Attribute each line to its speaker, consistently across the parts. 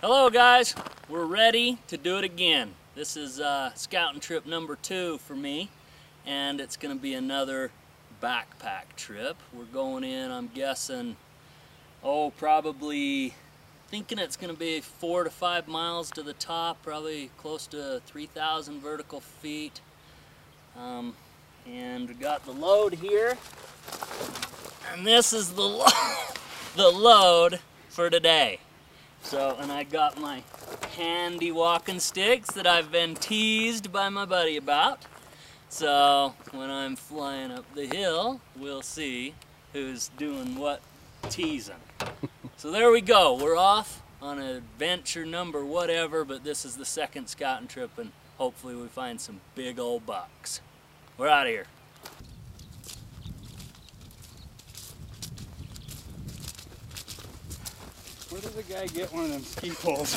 Speaker 1: Hello guys, we're ready to do it again. This is uh, scouting trip number two for me and it's going to be another backpack trip. We're going in, I'm guessing, oh probably thinking it's going to be four to five miles to the top, probably close to 3,000 vertical feet. Um, and we got the load here and this is the, lo the load for today. So, and I got my handy walking sticks that I've been teased by my buddy about. So, when I'm flying up the hill, we'll see who's doing what teasing. so there we go. We're off on adventure number whatever, but this is the second scouting trip and hopefully we find some big old bucks. We're out of here.
Speaker 2: Where does a guy get one of them ski poles?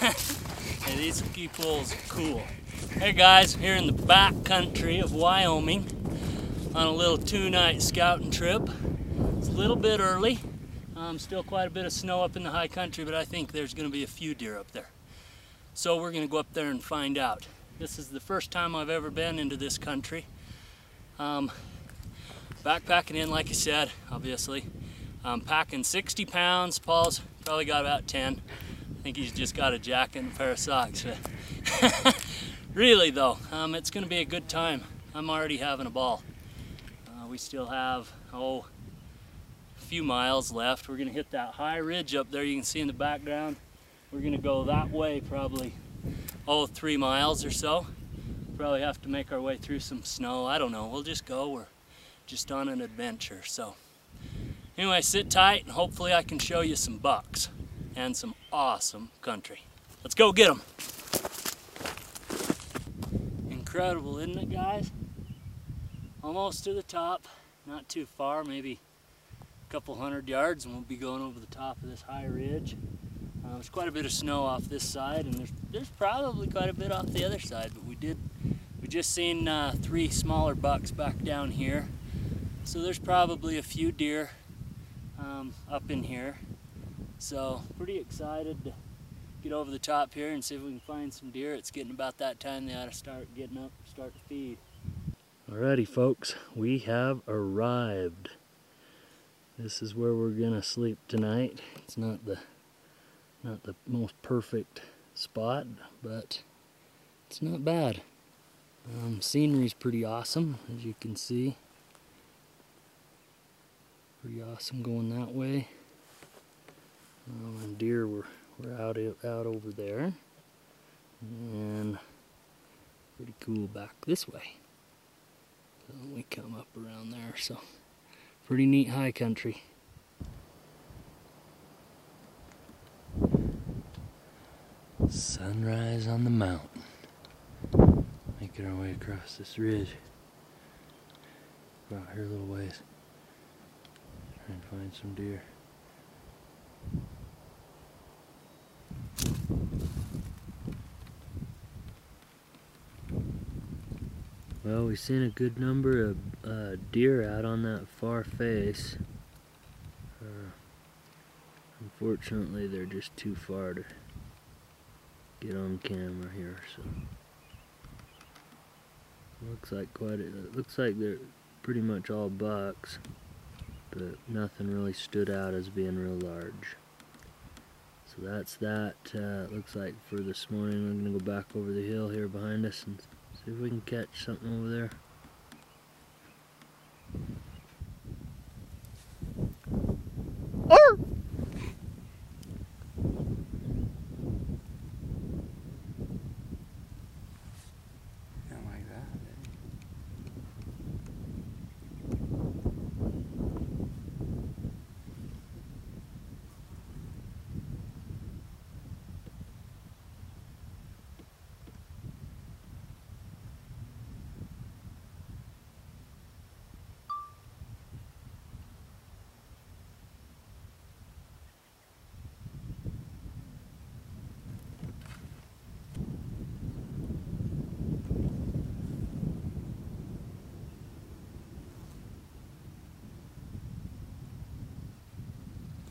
Speaker 1: hey, these ski poles are cool. Hey guys, here in the back country of Wyoming on a little two-night scouting trip. It's a little bit early. Um, still quite a bit of snow up in the high country, but I think there's going to be a few deer up there. So we're going to go up there and find out. This is the first time I've ever been into this country. Um, backpacking in, like I said, obviously. I'm packing 60 pounds. Paul's probably got about 10. I think he's just got a jacket and a pair of socks. really though, um, it's gonna be a good time. I'm already having a ball. Uh, we still have, oh, a few miles left. We're gonna hit that high ridge up there you can see in the background. We're gonna go that way probably, oh, three miles or so. Probably have to make our way through some snow. I don't know, we'll just go. We're just on an adventure, so. Anyway, sit tight and hopefully I can show you some bucks and some awesome country. Let's go get them. Incredible, isn't it, guys? Almost to the top, not too far, maybe a couple hundred yards and we'll be going over the top of this high ridge. Uh, there's quite a bit of snow off this side and there's, there's probably quite a bit off the other side, but we did, we just seen uh, three smaller bucks back down here. So there's probably a few deer um, up in here. So pretty excited to get over the top here and see if we can find some deer. It's getting about that time they ought to start getting up, start to feed. Alrighty folks, we have arrived. This is where we're gonna sleep tonight. It's not the not the most perfect spot, but it's not bad. Um, scenery's pretty awesome, as you can see. Pretty awesome going that way. Um, and deer were, were out, out over there. And pretty cool back this way. We come up around there, so pretty neat high country. Sunrise on the mountain. Making our way across this ridge. About here a little ways. And find some deer. Well, we've seen a good number of uh, deer out on that far face. Uh, unfortunately, they're just too far to get on camera here, so looks like quite a, it looks like they're pretty much all bucks but nothing really stood out as being real large. So that's that. Uh, looks like for this morning. I'm going to go back over the hill here behind us and see if we can catch something over there.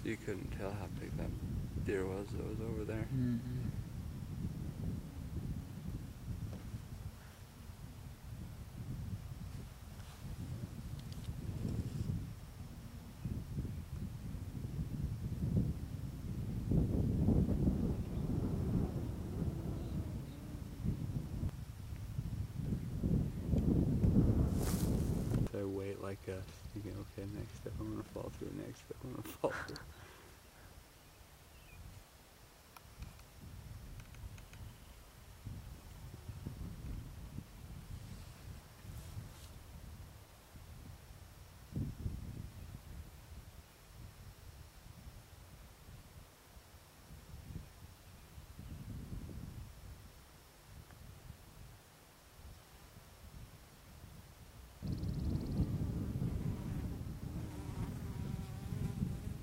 Speaker 2: You couldn't tell how big that deer was that was over there.
Speaker 1: Mm-hmm.
Speaker 2: If they wait like us, you go, okay, next step I'm gonna fall through, next step I'm gonna fall through.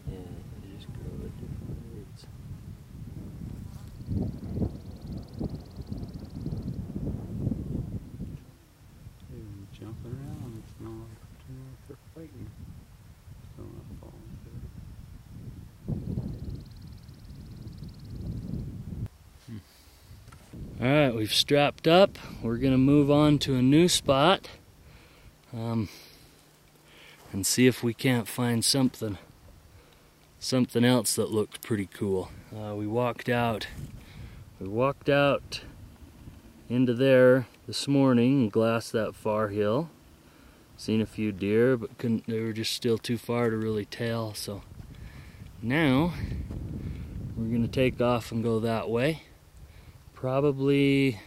Speaker 1: Yeah, they just grow at different rates.
Speaker 2: They've been jumping around, it's not like, pretending like they're fighting. Still not falling through.
Speaker 1: All right, we've strapped up. We're gonna move on to a new spot, um, and see if we can't find something, something else that looked pretty cool. Uh, we walked out, we walked out into there this morning and glassed that far hill. Seen a few deer, but couldn't. They were just still too far to really tell. So now we're gonna take off and go that way probably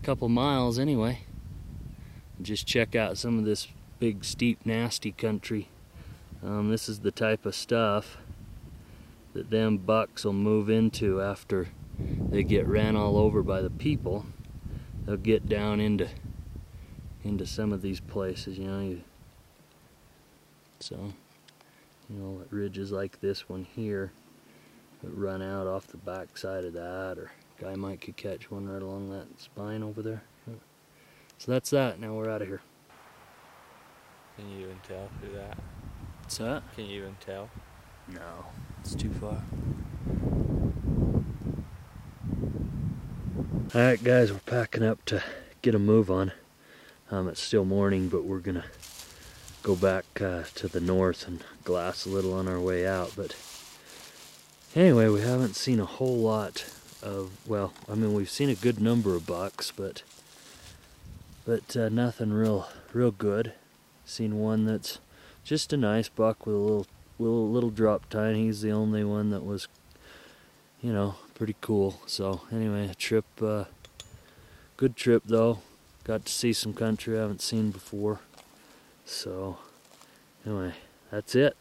Speaker 1: a couple miles anyway. Just check out some of this big, steep, nasty country. Um, this is the type of stuff that them bucks will move into after they get ran all over by the people. They'll get down into into some of these places, you know. You, so, you know, ridges like this one here that run out off the back side of that, or Guy might could catch one right along that spine over there. So that's that. Now we're out of here.
Speaker 3: Can you even tell through that?
Speaker 1: What's that?
Speaker 3: Can you even tell?
Speaker 1: No, it's too far. All right, guys, we're packing up to get a move on. Um, it's still morning, but we're gonna go back uh, to the north and glass a little on our way out. But anyway, we haven't seen a whole lot of well, I mean, we've seen a good number of bucks, but but uh, nothing real real good. Seen one that's just a nice buck with a little little little drop tine. He's the only one that was, you know, pretty cool. So anyway, a trip, uh, good trip though. Got to see some country I haven't seen before. So anyway, that's it.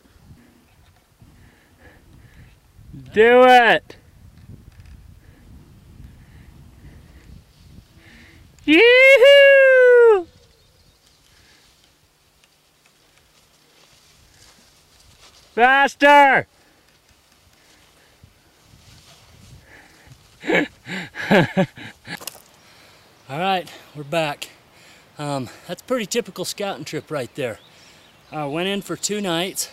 Speaker 1: Do it! Yoo-hoo! Faster! All right, we're back. Um, that's pretty typical scouting trip right there. I went in for two nights,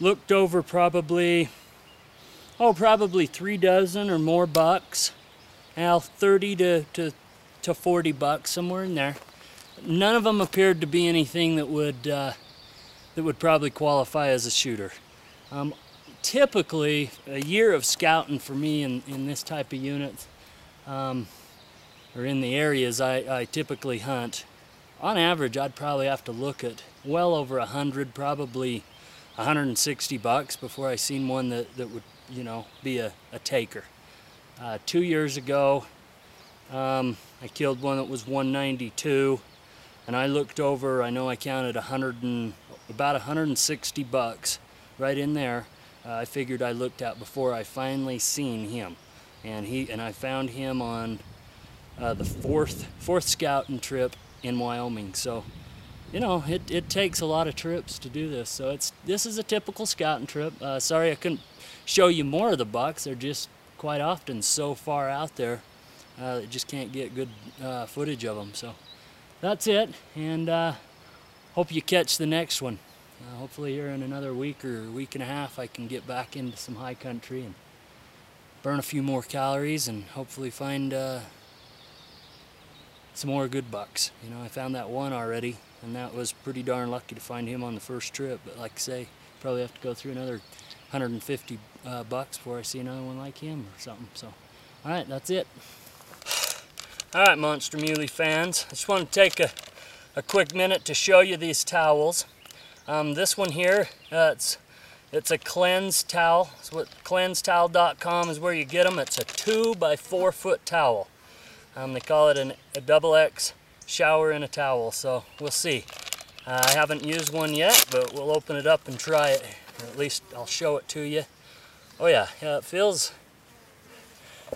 Speaker 1: looked over probably, oh, probably three dozen or more bucks. Now 30 to, to, to 40 bucks, somewhere in there. None of them appeared to be anything that would, uh, that would probably qualify as a shooter. Um, typically, a year of scouting for me in, in this type of unit, um, or in the areas I, I typically hunt, on average, I'd probably have to look at well over a hundred, probably 160 bucks before I seen one that, that would, you know, be a, a taker. Uh, two years ago, um, I killed one that was 192, and I looked over. I know I counted 100 and about 160 bucks right in there. Uh, I figured I looked at before I finally seen him, and he and I found him on uh, the fourth fourth scouting trip in Wyoming. So, you know, it, it takes a lot of trips to do this. So it's this is a typical scouting trip. Uh, sorry I couldn't show you more of the bucks. They're just quite often so far out there uh, just can't get good uh, footage of them. So that's it, and uh, hope you catch the next one. Uh, hopefully here in another week or week and a half I can get back into some high country and burn a few more calories and hopefully find uh, some more good bucks. You know, I found that one already, and that was pretty darn lucky to find him on the first trip. But like I say, probably have to go through another 150 uh, bucks before I see another one like him or something. So, all right, that's it. All right, Monster Muley fans, I just want to take a, a quick minute to show you these towels. Um, this one here, uh, it's it's a cleanse towel. It's what cleansetowel.com is where you get them. It's a two by four foot towel. Um, they call it an, a double X shower in a towel. So we'll see. Uh, I haven't used one yet, but we'll open it up and try it. At least I'll show it to you. Oh yeah, yeah, it feels.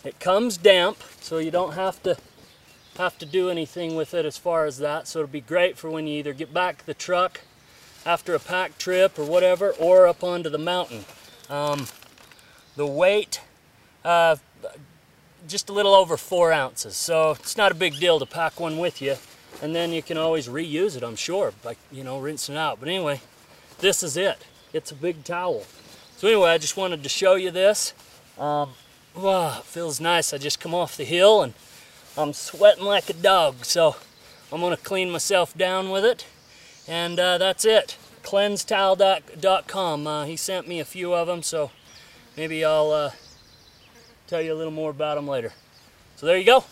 Speaker 1: It comes damp, so you don't have to have to do anything with it as far as that. So it'll be great for when you either get back the truck after a pack trip or whatever, or up onto the mountain. Um, the weight, uh, just a little over four ounces. So it's not a big deal to pack one with you. And then you can always reuse it, I'm sure, by, you know, rinsing out. But anyway, this is it. It's a big towel. So anyway, I just wanted to show you this. Um, wow, feels nice. I just come off the hill and I'm sweating like a dog. So I'm gonna clean myself down with it. And uh, that's it. Cleansetowel.com. Uh, he sent me a few of them, so maybe I'll uh, tell you a little more about them later. So there you go.